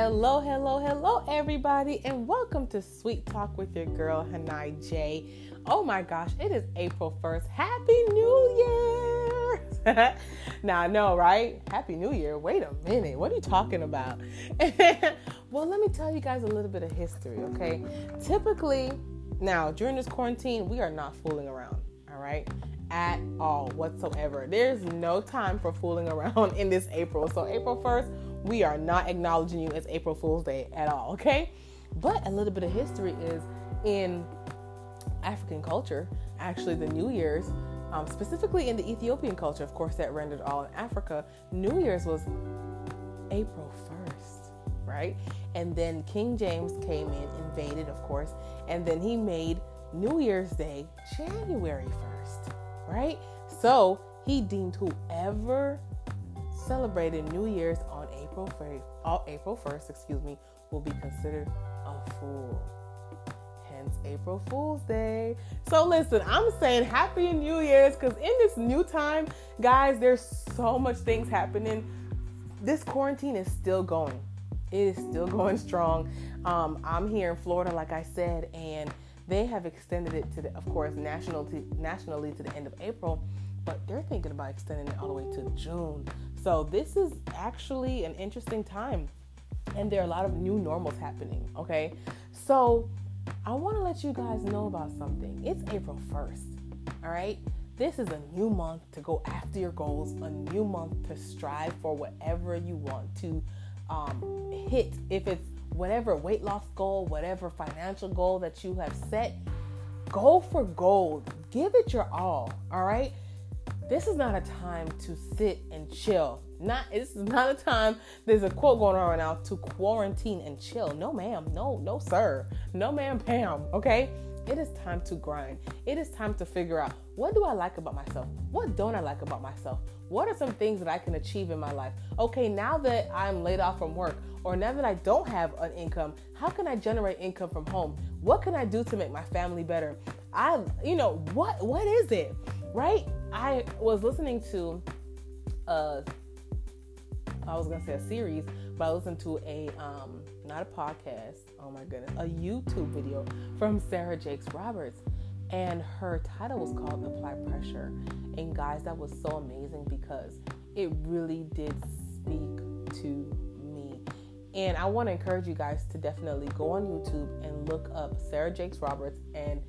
Hello, hello, hello, everybody, and welcome to Sweet Talk with your girl, Hanai J. Oh my gosh, it is April 1st. Happy New Year! now, I know, right? Happy New Year. Wait a minute. What are you talking about? well, let me tell you guys a little bit of history, okay? Typically, now, during this quarantine, we are not fooling around, all right? At all whatsoever. There's no time for fooling around in this April. So, April 1st, we are not acknowledging you as April Fool's Day at all, okay? But a little bit of history is in African culture, actually, the New Year's, um, specifically in the Ethiopian culture, of course, that rendered all in Africa, New Year's was April 1st, right? And then King James came in, invaded, of course, and then he made New Year's Day January 1st, right? So he deemed whoever celebrated New Year's on April 1st, uh, April 1st, excuse me, will be considered a fool. Hence April Fool's Day. So listen, I'm saying Happy New Year's because in this new time, guys, there's so much things happening. This quarantine is still going. It is still going strong. Um, I'm here in Florida, like I said, and they have extended it to, the, of course, national to, nationally to the end of April, but they're thinking about extending it all the way to June. So this is actually an interesting time, and there are a lot of new normals happening. Okay, so I want to let you guys know about something. It's April 1st. All right. This is a new month to go after your goals, a new month to strive for whatever you want to um, hit. If it's whatever weight loss goal, whatever financial goal that you have set, go for gold. Give it your all. All right. This is not a time to sit and chill. Not this is not a time. There's a quote going on right now to quarantine and chill. No, ma'am. No, no, sir. No, ma'am, Pam. Okay. It is time to grind. It is time to figure out what do I like about myself? What don't I like about myself? What are some things that I can achieve in my life? Okay, now that I'm laid off from work or now that I don't have an income, how can I generate income from home? What can I do to make my family better? I, you know, what what is it? Right? I was listening to uh I was gonna say a series, but I listened to a um not a podcast, oh my goodness, a YouTube video from Sarah Jakes Roberts. And her title was called Apply Pressure. And guys, that was so amazing because it really did speak to me. And I want to encourage you guys to definitely go on YouTube and look up Sarah Jakes Roberts and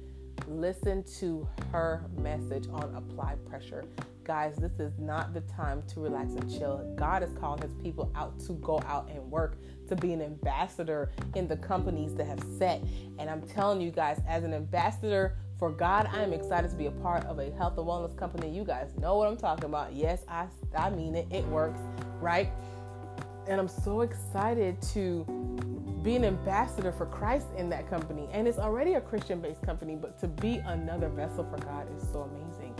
listen to her message on apply pressure. Guys, this is not the time to relax and chill. God is calling his people out to go out and work, to be an ambassador in the companies that have set. And I'm telling you guys, as an ambassador for God, I am excited to be a part of a health and wellness company. You guys know what I'm talking about. Yes, I, I mean it. It works, right? And I'm so excited to be an ambassador for Christ in that company. And it's already a Christian based company, but to be another vessel for God is so amazing.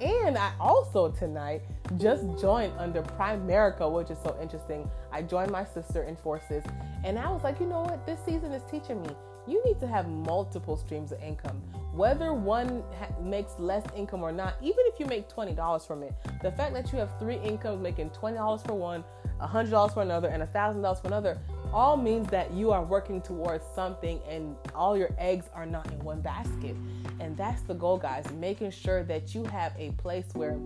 And I also tonight just joined under Primerica, which is so interesting. I joined my sister in forces, and I was like, you know what? This season is teaching me you need to have multiple streams of income. Whether one ha- makes less income or not, even if you make $20 from it, the fact that you have three incomes making $20 for one, $100 for another, and $1,000 for another all means that you are working towards something and all your eggs are not in one basket. And that's the goal, guys, making sure that you have a place where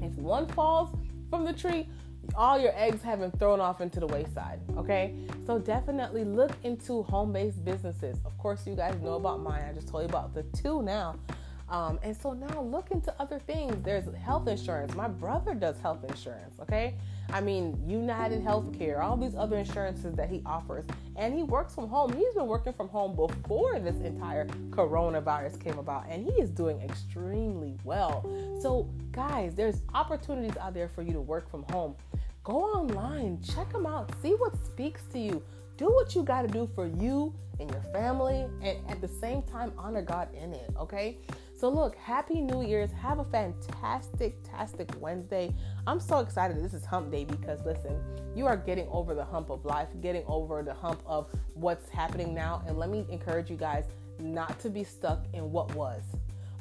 if one falls from the tree, all your eggs haven't thrown off into the wayside. Okay, so definitely look into home-based businesses. Of course, you guys know about mine. I just told you about the two now. Um, and so now look into other things. There's health insurance. My brother does health insurance. Okay, I mean United Healthcare, all these other insurances that he offers, and he works from home. He's been working from home before this entire coronavirus came about, and he is doing extremely well. So, guys, there's opportunities out there for you to work from home. Go online, check them out, see what speaks to you. Do what you got to do for you and your family, and at the same time, honor God in it, okay? So, look, happy New Year's. Have a fantastic, tastic Wednesday. I'm so excited. This is hump day because, listen, you are getting over the hump of life, getting over the hump of what's happening now. And let me encourage you guys not to be stuck in what was,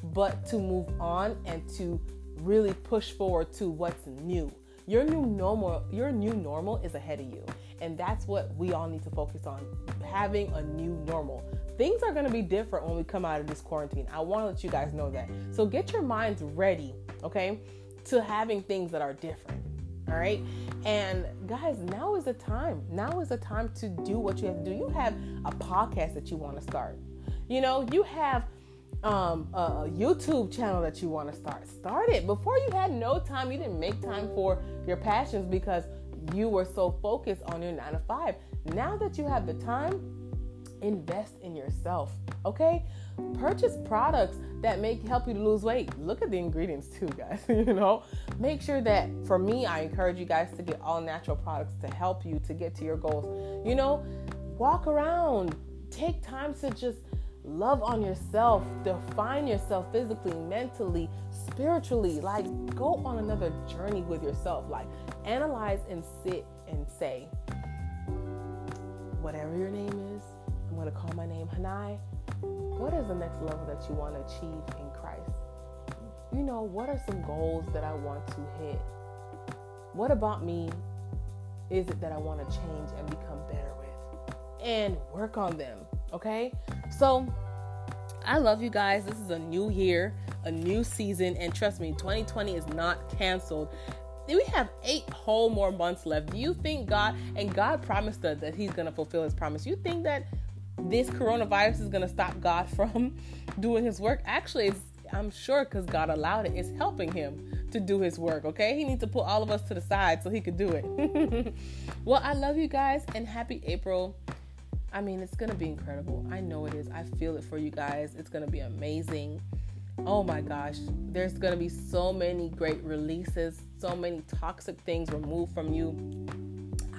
but to move on and to really push forward to what's new. Your new normal, your new normal is ahead of you. And that's what we all need to focus on having a new normal. Things are going to be different when we come out of this quarantine. I want to let you guys know that. So get your minds ready, okay, to having things that are different. All right. And guys, now is the time. Now is the time to do what you have to do. You have a podcast that you want to start. You know, you have um, a YouTube channel that you want to start. Start it. Before you had no time, you didn't make time for your passions because you were so focused on your nine to five. Now that you have the time, invest in yourself. Okay? Purchase products that make help you to lose weight. Look at the ingredients too, guys. you know, make sure that for me, I encourage you guys to get all natural products to help you to get to your goals. You know, walk around, take time to just love on yourself, define yourself physically, mentally, spiritually. Like, go on another journey with yourself. Like, analyze and sit and say, whatever your name is, going to call my name Hanai. What is the next level that you want to achieve in Christ? You know, what are some goals that I want to hit? What about me is it that I want to change and become better with? And work on them, okay? So, I love you guys. This is a new year, a new season, and trust me, 2020 is not canceled. We have eight whole more months left. Do you think God and God promised us that He's gonna fulfill His promise? You think that this coronavirus is gonna stop God from doing His work? Actually, I'm sure because God allowed it. It's helping Him to do His work. Okay, He needs to put all of us to the side so He could do it. well, I love you guys and happy April. I mean, it's going to be incredible. I know it is. I feel it for you guys. It's going to be amazing. Oh my gosh, there's going to be so many great releases, so many toxic things removed from you.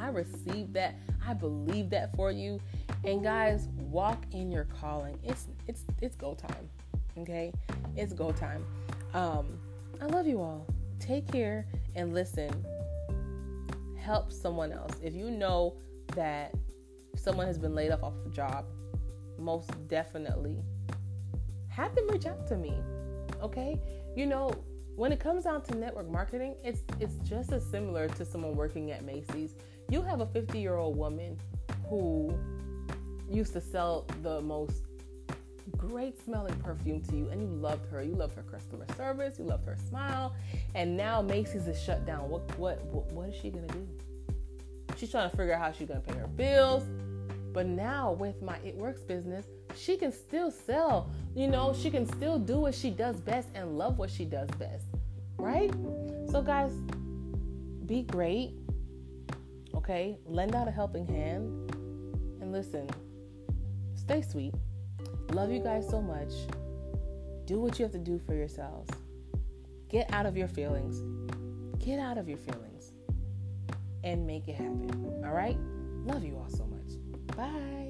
I received that. I believe that for you. And guys, walk in your calling. It's it's it's go time. Okay? It's go time. Um I love you all. Take care and listen. Help someone else. If you know that someone has been laid off off a job, most definitely have them reach out to me. Okay? You know, when it comes down to network marketing, it's it's just as similar to someone working at Macy's. You have a 50-year-old woman who used to sell the most great smelling perfume to you and you loved her. You loved her customer service, you loved her smile, and now Macy's is shut down. What what what, what is she to do? She's trying to figure out how she's to pay her bills. But now with my It Works business, she can still sell. You know, she can still do what she does best and love what she does best. Right? So, guys, be great. Okay? Lend out a helping hand. And listen, stay sweet. Love you guys so much. Do what you have to do for yourselves. Get out of your feelings. Get out of your feelings and make it happen. All right? Love you all so much. Bye.